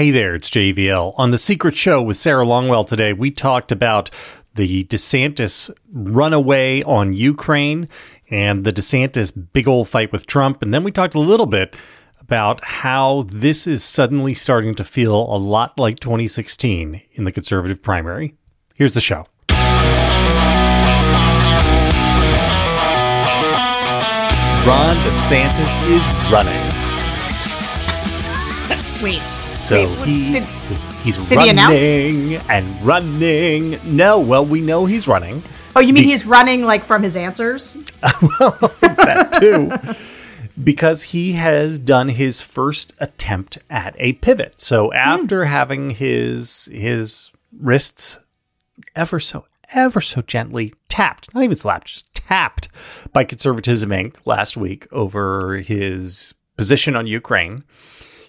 Hey there, it's JVL. On The Secret Show with Sarah Longwell today, we talked about the DeSantis runaway on Ukraine and the DeSantis big old fight with Trump. And then we talked a little bit about how this is suddenly starting to feel a lot like 2016 in the conservative primary. Here's the show. Ron DeSantis is running. Wait. So wait, he did, he's did he running and running. No, well, we know he's running. oh, you mean Be- he's running like from his answers? Well, that too. Because he has done his first attempt at a pivot. So after hmm. having his his wrists ever so ever so gently tapped, not even slapped, just tapped by Conservatism Inc. last week over his position on Ukraine,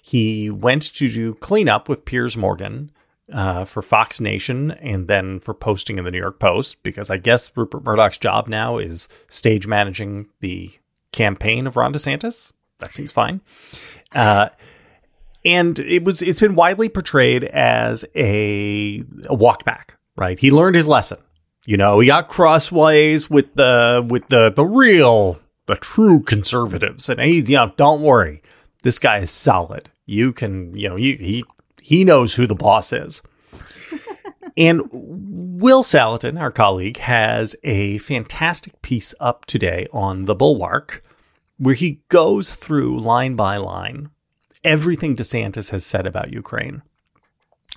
he went to do cleanup with Piers Morgan uh, for Fox Nation and then for posting in the New York Post because I guess Rupert Murdoch's job now is stage managing the campaign of Ron DeSantis. That seems fine. Uh, and it was it's been widely portrayed as a, a walk back, right? He learned his lesson. You know, he got crossways with the with the the real the true conservatives, and he you know don't worry, this guy is solid. You can you know you, he he knows who the boss is. and Will Saletan, our colleague, has a fantastic piece up today on the Bulwark, where he goes through line by line everything DeSantis has said about Ukraine.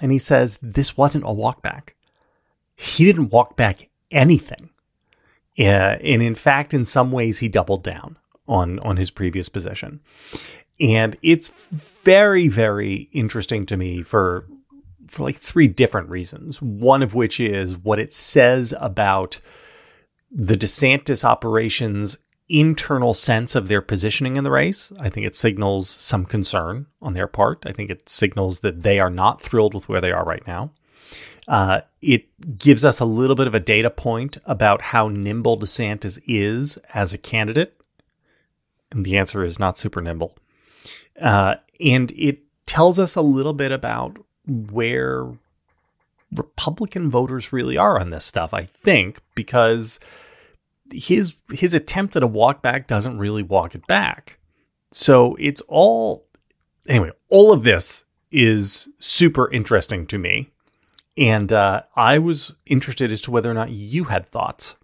And he says this wasn't a walk back. He didn't walk back anything. Uh, and in fact, in some ways, he doubled down on, on his previous position. And it's very, very interesting to me for, for like three different reasons. One of which is what it says about the DeSantis operations internal sense of their positioning in the race. I think it signals some concern on their part. I think it signals that they are not thrilled with where they are right now. Uh, it gives us a little bit of a data point about how nimble DeSantis is as a candidate. And the answer is not super nimble. Uh, and it tells us a little bit about where Republican voters really are on this stuff, I think, because his his attempt at a walk back doesn't really walk it back. So it's all anyway, all of this is super interesting to me. And uh, I was interested as to whether or not you had thoughts.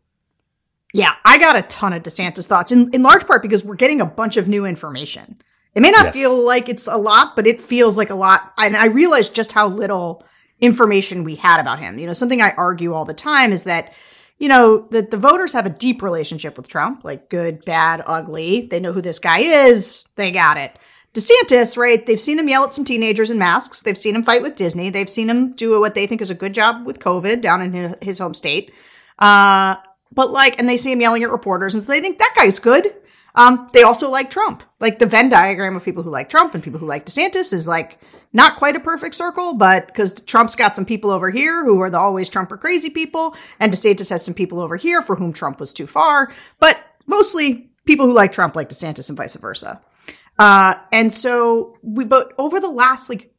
Yeah, I got a ton of DeSantis thoughts, in, in large part because we're getting a bunch of new information. It may not Yes. feel like it's a lot, but it feels like a lot. And I realized just how little information we had about him. You know, something I argue all the time is that, you know, that the voters have a deep relationship with Trump, like good, bad, ugly. They know who this guy is. They got it. DeSantis, right? They've seen him yell at some teenagers in masks. They've seen him fight with Disney. They've seen him do what they think is a good job with COVID down in his- his home state. Uh, but like, and they see him yelling at reporters, and so they think that guy's good. Um, they also like Trump. Like the Venn diagram of people who like Trump and people who like DeSantis is like not quite a perfect circle, but because Trump's got some people over here who are the always Trump or crazy people, and DeSantis has some people over here for whom Trump was too far. But mostly people who like Trump like DeSantis and vice versa. Uh, and so we, but over the last like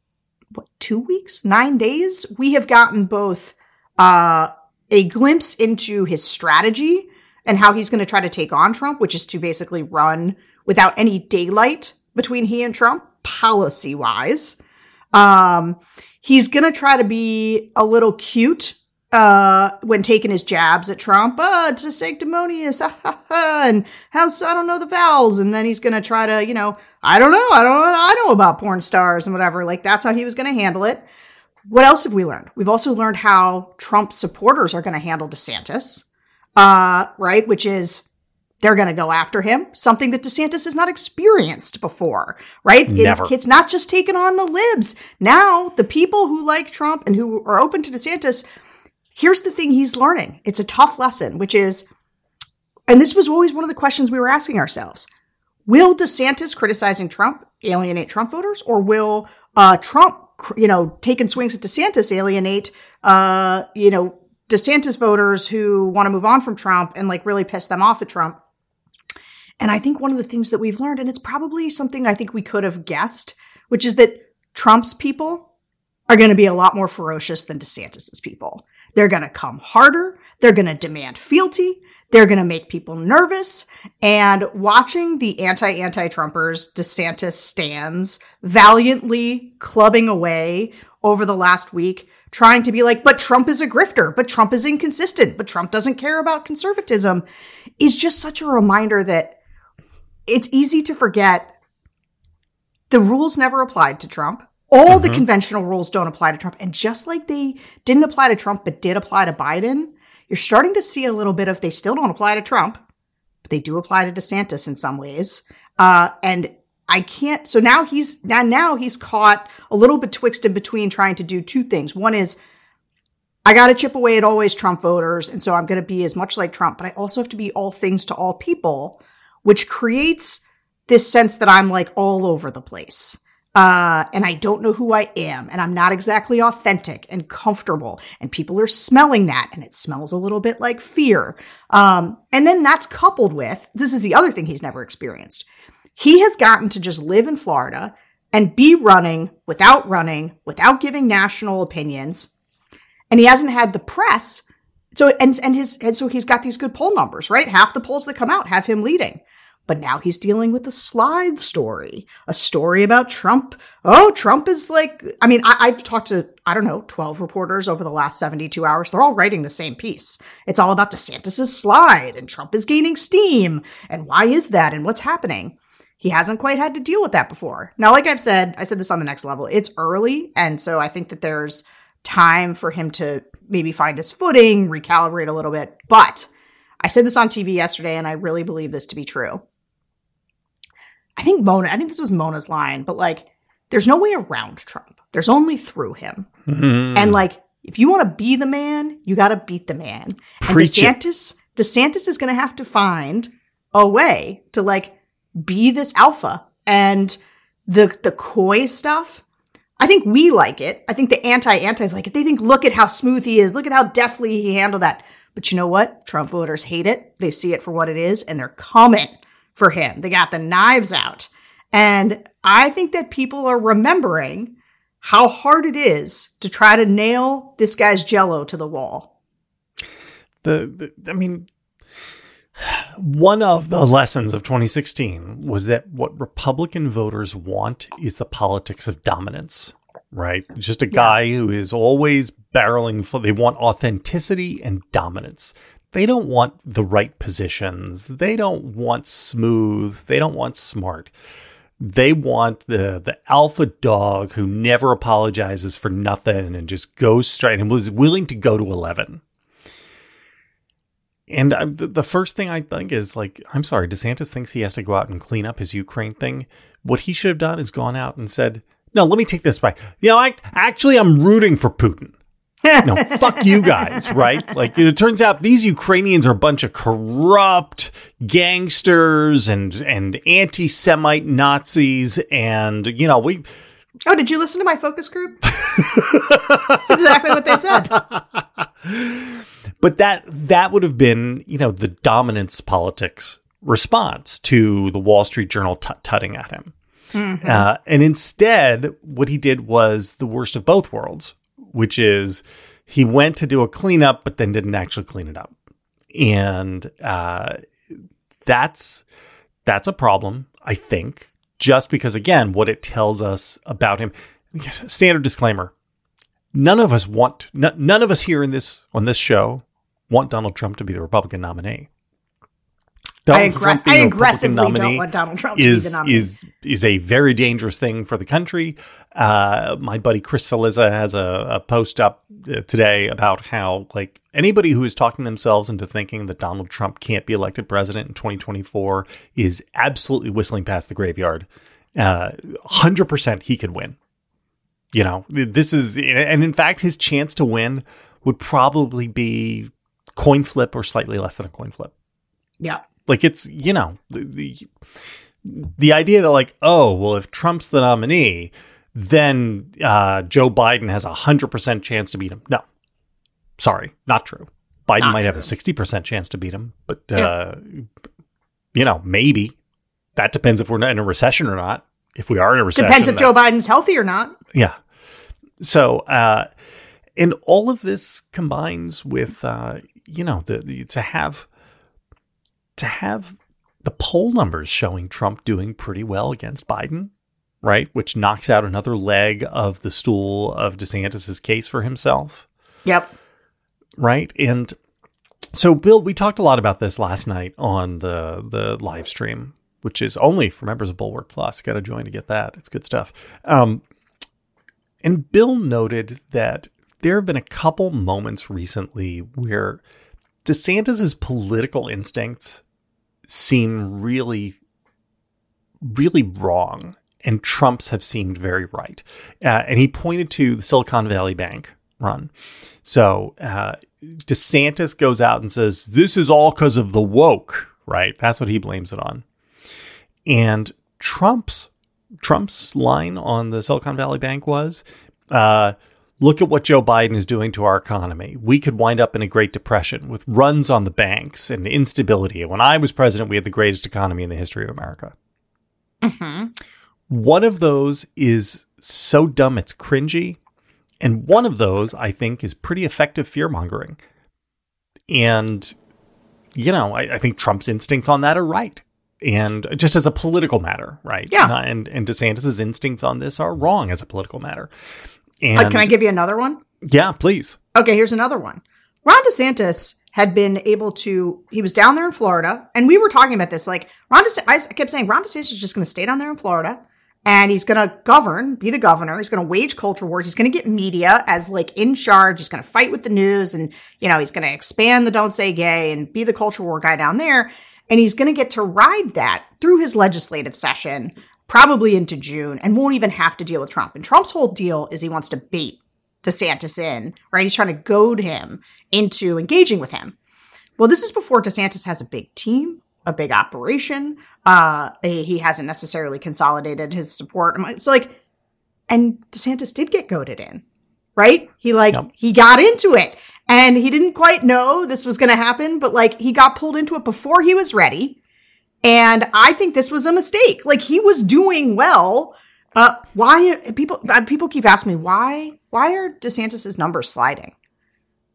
what two weeks, nine days, we have gotten both uh, a glimpse into his strategy and how he's going to try to take on Trump, which is to basically run without any daylight between he and Trump, policy wise. Um, he's going to try to be a little cute uh, when taking his jabs at Trump. Uh, it's a sanctimonious, ha, and how's, I don't know the vowels. And then he's going to try to, you know, I don't know, I don't know, I know about porn stars and whatever. Like that's how he was going to handle it. What else have we learned? We've also learned how Trump supporters are going to handle DeSantis, uh, right? Which is they're going to go after him, something that DeSantis has not experienced before, right? It's, Never. it's not just taking on the libs. Now, the people who like Trump and who are open to DeSantis, here's the thing he's learning. It's a tough lesson, which is, and this was always one of the questions we were asking ourselves. Will DeSantis criticizing Trump alienate Trump voters or will uh, Trump, you know, taking swings at DeSantis alienate, uh, you know, DeSantis voters who want to move on from Trump and like really piss them off at Trump? And I think one of the things that we've learned, and it's probably something I think we could have guessed, which is that Trump's people are going to be a lot more ferocious than DeSantis's people. They're going to come harder. They're going to demand fealty. They're going to make people nervous. And watching the anti anti Trumpers, DeSantis stands valiantly clubbing away over the last week, trying to be like, but Trump is a grifter, but Trump is inconsistent, but Trump doesn't care about conservatism, is just such a reminder that it's easy to forget the rules never applied to Trump. All mm-hmm. the conventional rules don't apply to Trump. And just like they didn't apply to Trump, but did apply to Biden, you're starting to see a little bit of they still don't apply to Trump, but they do apply to DeSantis in some ways. Uh, and I can't. So now he's now now he's caught a little betwixt and between trying to do two things. One is I got to chip away at always Trump voters, and so I'm going to be as much like Trump, but I also have to be all things to all people, which creates this sense that I'm like all over the place. Uh, and I don't know who I am, and I'm not exactly authentic and comfortable, and people are smelling that, and it smells a little bit like fear. Um, and then that's coupled with this is the other thing he's never experienced. He has gotten to just live in Florida and be running without running, without giving national opinions, and he hasn't had the press. So and and his and so he's got these good poll numbers, right? Half the polls that come out have him leading. But now he's dealing with a slide story, a story about Trump. Oh, Trump is like, I mean, I, have talked to, I don't know, 12 reporters over the last 72 hours. They're all writing the same piece. It's all about DeSantis's slide and Trump is gaining steam. And why is that? And what's happening? He hasn't quite had to deal with that before. Now, like I've said, I said this on the next level, it's early. And so I think that there's time for him to maybe find his footing, recalibrate a little bit. But I said this on TV yesterday, and I really believe this to be true. I think Mona, I think this was Mona's line, but like, there's no way around Trump. There's only through him. Mm-hmm. And like, if you want to be the man, you got to beat the man. Preach and DeSantis, it. DeSantis is going to have to find a way to like be this alpha and the the coy stuff. I think we like it. I think the anti antis like it. They think, look at how smooth he is. Look at how deftly he handled that. But you know what? Trump voters hate it. They see it for what it is, and they're coming for him. They got the knives out. And I think that people are remembering how hard it is to try to nail this guy's jello to the wall. The, the I mean, one of the lessons of 2016 was that what Republican voters want is the politics of dominance, right? Just a guy yeah. who is always barreling for, they want authenticity and dominance. They don't want the right positions. They don't want smooth. They don't want smart. They want the the alpha dog who never apologizes for nothing and just goes straight and was willing to go to 11. And I, the first thing I think is like, I'm sorry, DeSantis thinks he has to go out and clean up his Ukraine thing. What he should have done is gone out and said, no, let me take this back. You know, I, actually, I'm rooting for Putin no, fuck you guys, right? Like it turns out these Ukrainians are a bunch of corrupt gangsters and and anti-Semite Nazis, and you know we. Oh, did you listen to my focus group? That's exactly what they said. But that that would have been, you know, the dominance politics response to the Wall Street Journal tutting at him. Mm-hmm. Uh, and instead, what he did was the worst of both worlds which is he went to do a cleanup, but then didn't actually clean it up. And uh, that's that's a problem, I think, just because again, what it tells us about him. Standard disclaimer: none of us want, n- none of us here in this on this show want Donald Trump to be the Republican nominee. Donald I, aggress- I aggressively don't want Donald Trump is, to be the nominee. Is, is a very dangerous thing for the country. Uh, my buddy Chris Cillizza has a, a, post up uh, today about how, like, anybody who is talking themselves into thinking that Donald Trump can't be elected president in 2024 is absolutely whistling past the graveyard. Uh, 100% he could win. You know, this is, and in fact, his chance to win would probably be coin flip or slightly less than a coin flip. Yeah. Like it's you know the, the the idea that like oh well if Trump's the nominee then uh, Joe Biden has a hundred percent chance to beat him. No, sorry, not true. Biden not might true. have a sixty percent chance to beat him, but yeah. uh, you know maybe that depends if we're in a recession or not. If we are in a recession, depends if that, Joe Biden's healthy or not. Yeah. So, uh, and all of this combines with, uh, you know, the, the, to have to have the poll numbers showing Trump doing pretty well against Biden, right? Which knocks out another leg of the stool of DeSantis's case for himself. Yep. Right. And so, Bill, we talked a lot about this last night on the the live stream, which is only for members of Bulwark Plus. Got to join to get that. It's good stuff. Um, and Bill noted that there have been a couple moments recently where DeSantis's political instincts seem really, really wrong, and Trump's have seemed very right. Uh, and he pointed to the Silicon Valley Bank run. So uh, DeSantis goes out and says, This is all because of the woke, right? That's what he blames it on. And Trump's Trump's line on the Silicon Valley Bank was, uh, look at what Joe Biden is doing to our economy. We could wind up in a Great Depression with runs on the banks and instability. When I was president, we had the greatest economy in the history of America. Mm-hmm. One of those is so dumb it's cringy. And one of those, I think, is pretty effective fear mongering. And, you know, I, I, think Trump's instincts on that are right. And just as a political matter, right? Yeah. And, and DeSantis's instincts on this are wrong as a political matter. And uh, can I give you another one? Yeah, please. Okay, here's another one. Ron DeSantis had been able to, he was down there in Florida, and we were talking about this. Like, Ron DeSantis, I kept saying, Ron DeSantis is just going to stay down there in Florida and he's going to govern, be the governor. He's going to wage culture wars. He's going to get media as like in charge. He's going to fight with the news and, you know, he's going to expand the don't say gay and be the culture war guy down there. And he's going to get to ride that through his legislative session, probably into June, and won't even have to deal with Trump. And Trump's whole deal is he wants to bait DeSantis in, right? He's trying to goad him into engaging with him. Well, this is before DeSantis has a big team a big operation. Uh, he hasn't necessarily consolidated his support. So like, and DeSantis did get goaded in, right? He like, yep. he got into it and he didn't quite know this was going to happen, but like he got pulled into it before he was ready. And I think this was a mistake. Like he was doing well. Uh, why people, uh, people keep asking me, why, why are DeSantis's numbers sliding?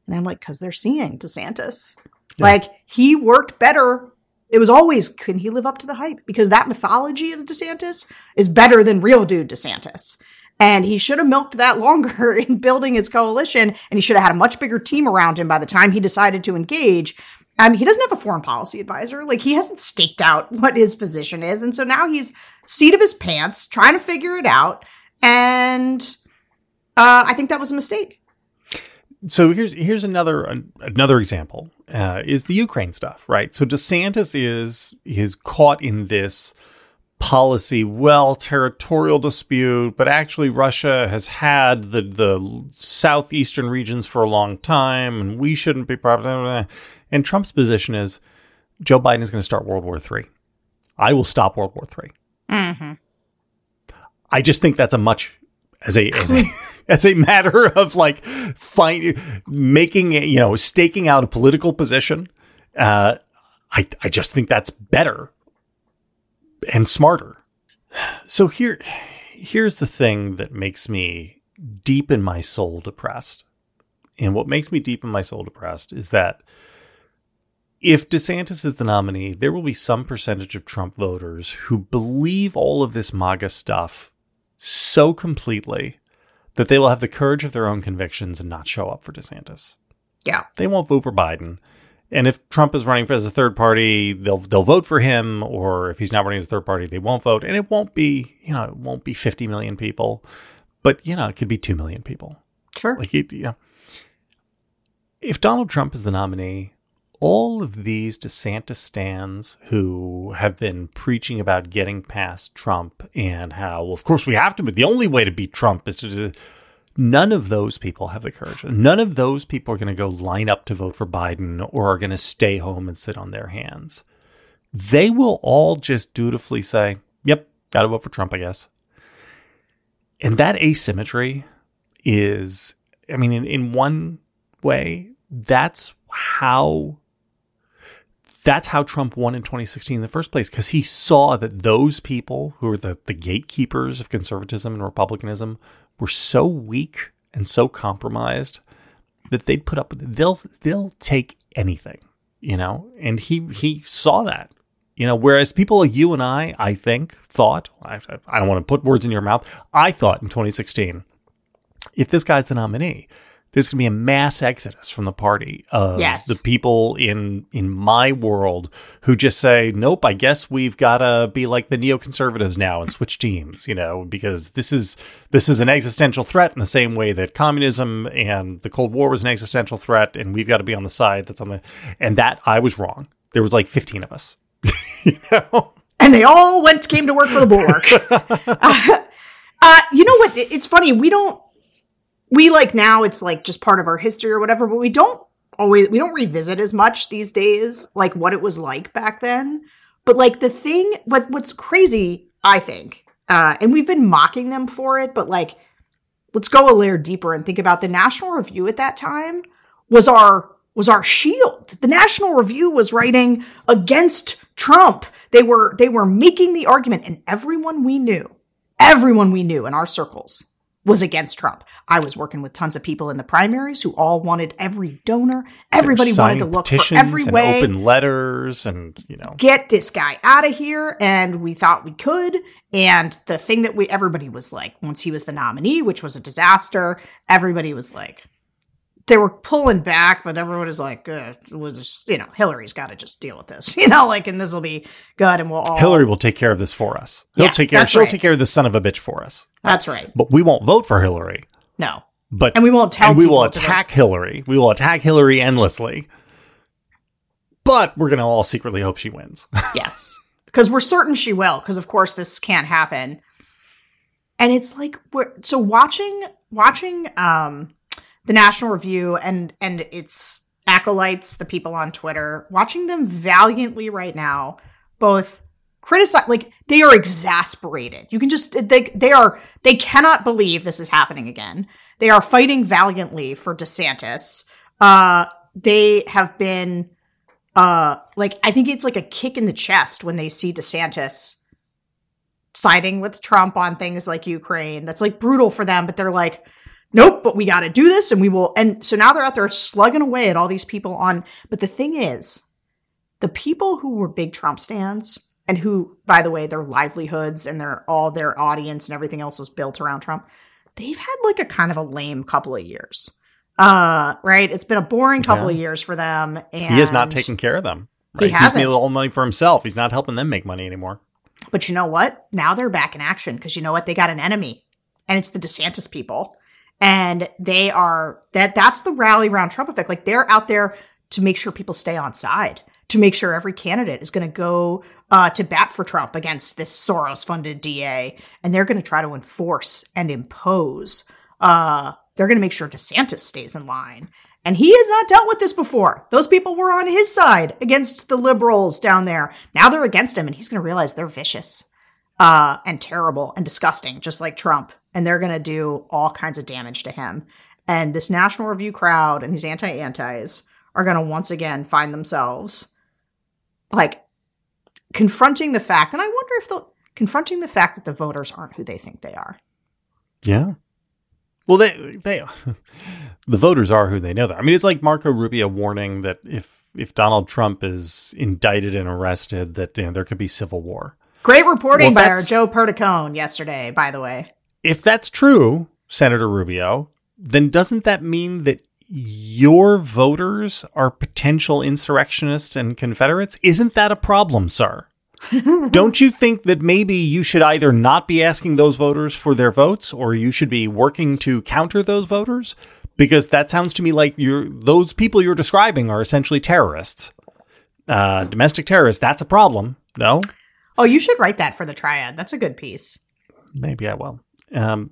And I'm like, cause they're seeing DeSantis. Yeah. Like he worked better it was always, can he live up to the hype? Because that mythology of DeSantis is better than real dude DeSantis. And he should have milked that longer in building his coalition, and he should have had a much bigger team around him by the time he decided to engage. I mean, he doesn't have a foreign policy advisor. Like, he hasn't staked out what his position is. And so now he's seat of his pants, trying to figure it out. And uh, I think that was a mistake so here's here's another another example uh, is the Ukraine stuff, right? So DeSantis is is caught in this policy, well, territorial dispute, but actually Russia has had the the southeastern regions for a long time, and we shouldn't be problem. And Trump's position is Joe Biden is going to start World War III. I will stop World War III. mm-hmm. I just think that's a much as a as a as a matter of like find, making you know staking out a political position. Uh, I I just think that's better and smarter. So here here's the thing that makes me deep in my soul depressed. And what makes me deep in my soul depressed is that if DeSantis is the nominee, there will be some percentage of Trump voters who believe all of this MAGA stuff so completely that they will have the courage of their own convictions and not show up for DeSantis. Yeah. They won't vote for Biden. And if Trump is running as a third party, they'll they'll vote for him, or if he's not running as a third party, they won't vote. And it won't be, you know, it won't be 50 million people, but you know, it could be 2 million people. Sure. Like you know, if Donald Trump is the nominee, all of these DeSantis stands who have been preaching about getting past Trump and how, well, of course, we have to, but the only way to beat Trump is to. None of those people have the courage. Mm-hmm. None of those people are going to go line up to vote for Biden or are going to stay home and sit on their hands. They will all just dutifully say, yep, got to vote for Trump, I guess. And that asymmetry is, I mean, in, in one way, that's how that's how Trump won in 2016 in the first place because he saw that those people who are the, the gatekeepers of conservatism and republicanism were so weak and so compromised that they'd put up with it. They'll they'll take anything, you know. And he he saw that, you know. Whereas people like you and I, I think, thought I, I don't want to put words in your mouth. I thought in 2016, if this guy's the nominee, there's going to be a mass exodus from the party of Yes. the people in in my world who just say, "Nope, I guess we've got to be like the neoconservatives now and switch teams," you know, because this is this is an existential threat in the same way that communism and the Cold War was an existential threat, and we've got to be on the side that's on the. And that I was wrong. There was like 15 of us. you know, and they all went came to work for the bulwark. uh, uh, you know what? It's funny. We don't. We like now. It's like just part of our history or whatever. But we don't always. We don't revisit as much these days, like what it was like back then. But like the thing. But what's crazy, I think, uh, and we've been mocking them for it. But like, let's go a layer deeper and think about the National Review at that time was our was our shield. The National Review was writing against Trump. They were they were making the argument, and everyone we knew, everyone we knew in our circles was against Trump. I was working with tons of people in the primaries who all wanted every donor. Everybody wanted to look for every and way open letters, and you know, get this guy out of here and we thought we could and the thing that we everybody was like once he was the nominee which was a disaster everybody was like they were pulling back but everyone is like uh, we'll just you know hillary's got to just deal with this you know like and this will be good and we'll all Hillary will take care of this for us. He'll Yeah, take care. She'll right. take care of this son of a bitch for us. that's right But we won't vote for Hillary. no But and we won't tell and we will people to vote. attack Hillary. We will attack Hillary endlessly. But we're going to all secretly hope she wins. Yes. Because we're certain she will, because of course this can't happen. And it's like we're so watching watching um the National Review and and its acolytes, the people on Twitter, watching them valiantly right now, both criticize like they are exasperated. You can just they they are they cannot believe this is happening again. They are fighting valiantly for DeSantis. Uh they have been uh like I think it's like a kick in the chest when they see DeSantis siding with Trump on things like Ukraine. That's like brutal for them, but they're like, nope, but we got to do this and we will. And so now they're out there slugging away at all these people on. But the thing is, the people who were big Trump stands and who, by the way, their livelihoods and their all their audience and everything else was built around Trump, they've had like a kind of a lame couple of years. Uh, right? It's been a boring couple Yeah. of years for them. And he is not taking care of them. Right? He's hasn't. needed all the money for himself. He's not helping them make money anymore. But you know what? Now they're back in action because you know what? They got an enemy, and it's the DeSantis people, and they are that. That's the rally around Trump effect. Like they're out there to make sure people stay on side, to make sure every candidate is going to go uh, to bat for Trump against this Soros-funded DA, and they're going to try to enforce and impose. Uh, they're going to make sure DeSantis stays in line. And he has not dealt with this before. Those people were on his side against the liberals down there. Now they're against him, and he's going to realize they're vicious uh, and terrible and disgusting, just like Trump. And they're going to do all kinds of damage to him. And this National Review crowd and these anti antis are going to once again find themselves like confronting the fact. And I wonder if they'll confronting the fact that the voters aren't who they think they are. Yeah. Well, they they the voters are who they know. That I mean, it's like Marco Rubio warning that if if Donald Trump is indicted and arrested, that you know, there could be civil war. Great reporting Well, by our Joe Perticone yesterday, by the way. If that's true, Senator Rubio, then doesn't that mean that your voters are potential insurrectionists and Confederates? Isn't that a problem, sir? Don't you think that maybe you should either not be asking those voters for their votes or you should be working to counter those voters? Because that sounds to me like you're those people you're describing are essentially terrorists. Uh, domestic terrorists, that's a problem. No? Oh, you should write that for the triad. That's a good piece. Maybe I will. Um,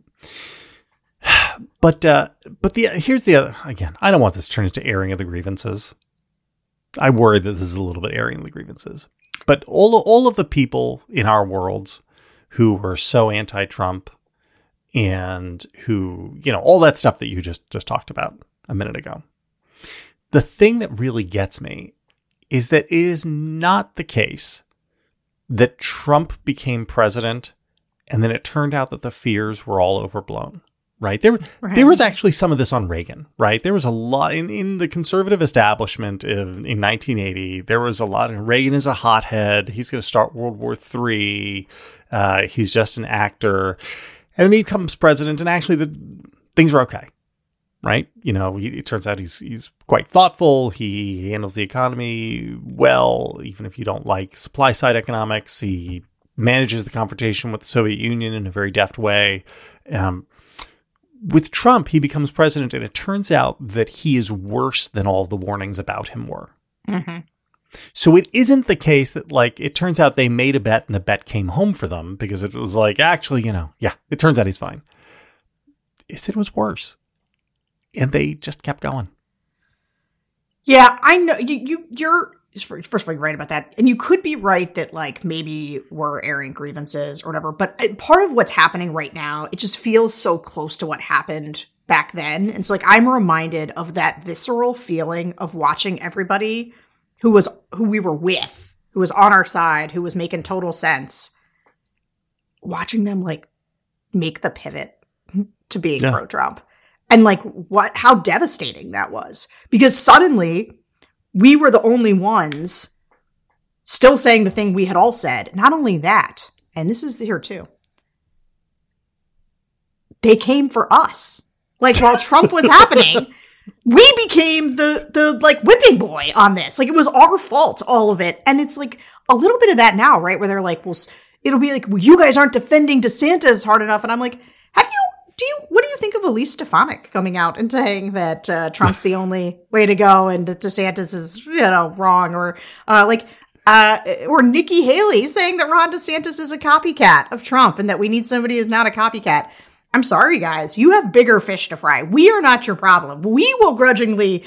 but uh, but the here's the other again. I don't want this to turn into airing of the grievances. I worry that this is a little bit airing the grievances. But all all of the people in our worlds who were so anti-Trump and who you know all that stuff that you just just talked about a minute ago. The thing that really gets me is that it is not the case that Trump became president and then it turned out that the fears were all overblown. right? There, right. there was actually some of this on Reagan, right? There was a lot in, in the conservative establishment in, in 1980. There was a lot. Of, Reagan is a hothead. He's going to start World War III. Uh, he's just an actor, and then he becomes president, and actually the things are okay, right? You know, he, it turns out he's he's quite thoughtful. He handles the economy well, even if you don't like supply side economics. He manages the confrontation with the Soviet Union in a very deft way. Um, with Trump, he becomes president, and it turns out that he is worse than all the warnings about him were. Mm-hmm. So it isn't the case that, like, it turns out they made a bet and the bet came home for them because it was like, actually, you know, yeah, it turns out he's fine. Is it was worse. And they just kept going. Yeah, I know you, you you're first of all, you're right about that. And you could be right that like maybe we're airing grievances or whatever. But uh, part of what's happening right now, it just feels so close to what happened back then. And so like I'm reminded of that visceral feeling of watching everybody who was who we were with, who was on our side, who was making total sense, watching them like make the pivot to being yeah. pro Trump. And like what how devastating that was. Because suddenly we were the only ones still saying the thing we had all said. Not only that, and this is here too, they came for us. Like while Trump was happening, we became the the like whipping boy on this. Like it was our fault, all of it. And it's like a little bit of that now, right? Where they're like, well, it'll be like, well, you guys aren't defending DeSantis hard enough. And I'm like, do you what do you think of Elise Stefanik coming out and saying that uh, Trump's the only way to go and that DeSantis is you know wrong or uh, like uh, or Nikki Haley saying that Ron DeSantis is a copycat of Trump and that we need somebody who's not a copycat. I'm sorry, guys. You have bigger fish to fry. We are not your problem. We will grudgingly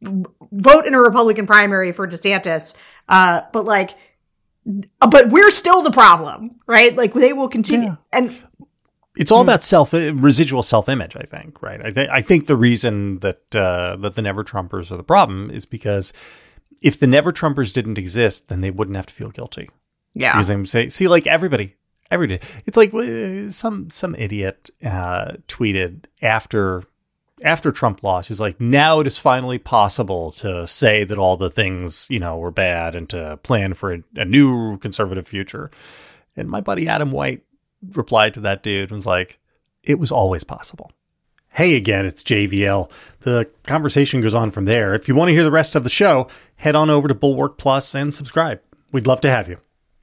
vote in a Republican primary for DeSantis, uh, but like, but we're still the problem, right? Like they will continue. Yeah. And it's all hmm. about self residual self image. I think, right? I think I think the reason that uh, that the Never Trumpers are the problem is because if the Never Trumpers didn't exist, then they wouldn't have to feel guilty. Yeah, because they would say, see, like everybody, every day, it's like some some idiot uh, tweeted after after Trump lost, he's like, now it is finally possible to say that all the things you know were bad and to plan for a, a new conservative future. And my buddy Adam White replied to that dude and was like, it was always possible. Hey again, it's JVL. The conversation goes on from there. If you want to hear the rest of the show, head on over to Bulwark Plus and subscribe. We'd love to have you.